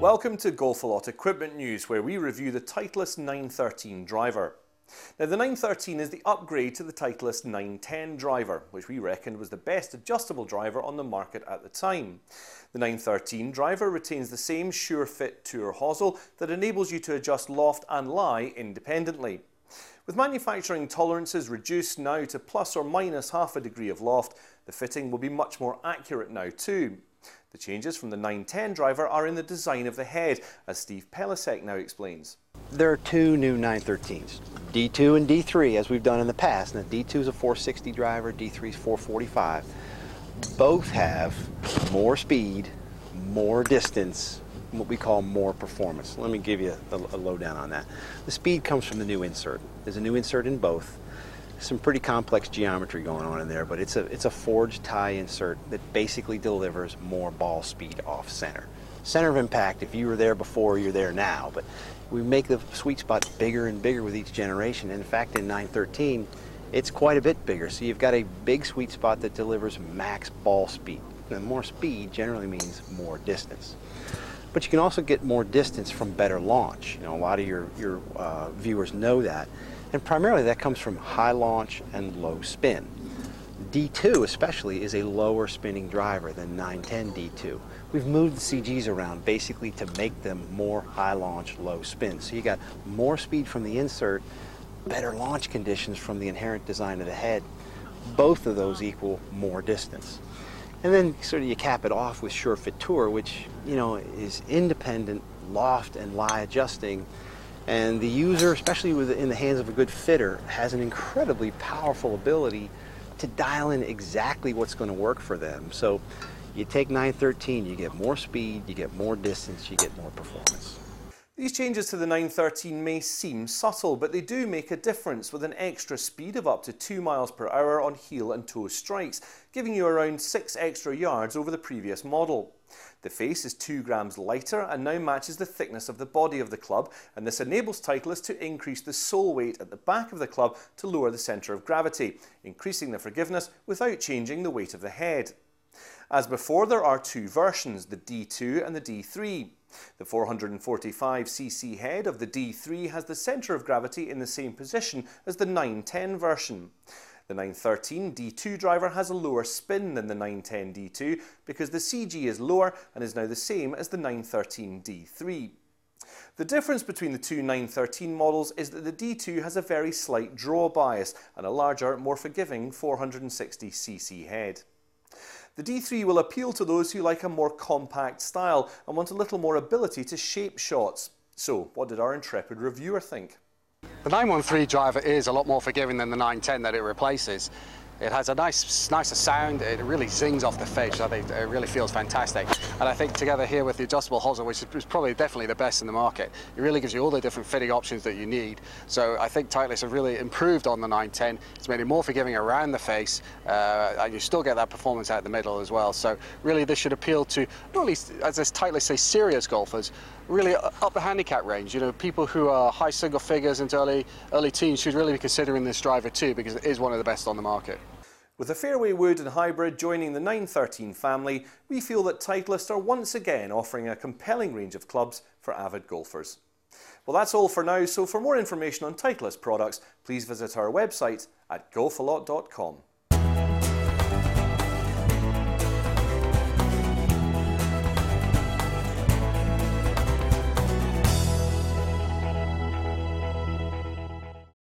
Welcome to Golfalot Equipment News, where we review the Titleist 913 driver. Now, the 913 is the upgrade to the Titleist 910 driver, which we reckoned was the best adjustable driver on the market at the time. The 913 driver retains the same SureFit Tour hosel that enables you to adjust loft and lie independently. With manufacturing tolerances reduced now to plus or minus half a degree of loft, the fitting will be much more accurate now too. The changes from the 910 driver are in the design of the head, as Steve Pelisek now explains. There are two new 913s, D2 and D3, as we've done in the past. Now, D2 is a 460 driver, D3 is 445. Both have more speed, more distance, what we call more performance. Let me give you a, a lowdown on that. The speed comes from the new insert. There's a new insert in both some pretty complex geometry going on in there, but it's a, it's a forged tie insert that basically delivers more ball speed off center. Center of impact, if you were there before, you're there now, but we make the sweet spot bigger and bigger with each generation. And in fact, in 913, it's quite a bit bigger. So you've got a big sweet spot that delivers max ball speed. And more speed generally means more distance. But you can also get more distance from better launch. You know, a lot of your, your uh, viewers know that. And primarily that comes from high launch and low spin. D2 especially is a lower spinning driver than 910 D2. We've moved the CGs around basically to make them more high launch, low spin. So you got more speed from the insert, better launch conditions from the inherent design of the head. Both of those equal more distance. And then sort of you cap it off with SureFit Tour, which, you know, is independent, loft and lie adjusting and the user, especially in the hands of a good fitter, has an incredibly powerful ability to dial in exactly what's going to work for them. So you take 913, you get more speed, you get more distance, you get more performance. These changes to the 913 may seem subtle, but they do make a difference with an extra speed of up to 2 miles per hour on heel and toe strikes, giving you around 6 extra yards over the previous model. The face is 2 grams lighter and now matches the thickness of the body of the club, and this enables Titleist to increase the sole weight at the back of the club to lower the centre of gravity, increasing the forgiveness without changing the weight of the head. As before, there are two versions, the D2 and the D3. The 445cc head of the D3 has the centre of gravity in the same position as the 910 version. The 913 D2 driver has a lower spin than the 910 D2 because the CG is lower and is now the same as the 913 D3. The difference between the two 913 models is that the D2 has a very slight draw bias and a larger, more forgiving 460cc head. The D3 will appeal to those who like a more compact style and want a little more ability to shape shots. So, what did our intrepid reviewer think? The 913 driver is a lot more forgiving than the 910 that it replaces. It has a nice, nicer sound. It really zings off the face. I think it really feels fantastic. And I think together here with the adjustable hosel, which is probably definitely the best in the market, it really gives you all the different fitting options that you need. So I think Titleist have really improved on the 910. It's made it more forgiving around the face, uh, and you still get that performance out the middle as well. So really, this should appeal to not least, as this Titleist say, serious golfers, really up the handicap range. You know, people who are high single figures into early early teens should really be considering this driver too, because it is one of the best on the market. With the fairway wood and hybrid joining the 913 family, we feel that Titleist are once again offering a compelling range of clubs for avid golfers. Well, that's all for now, so for more information on Titleist products, please visit our website at golfalot.com.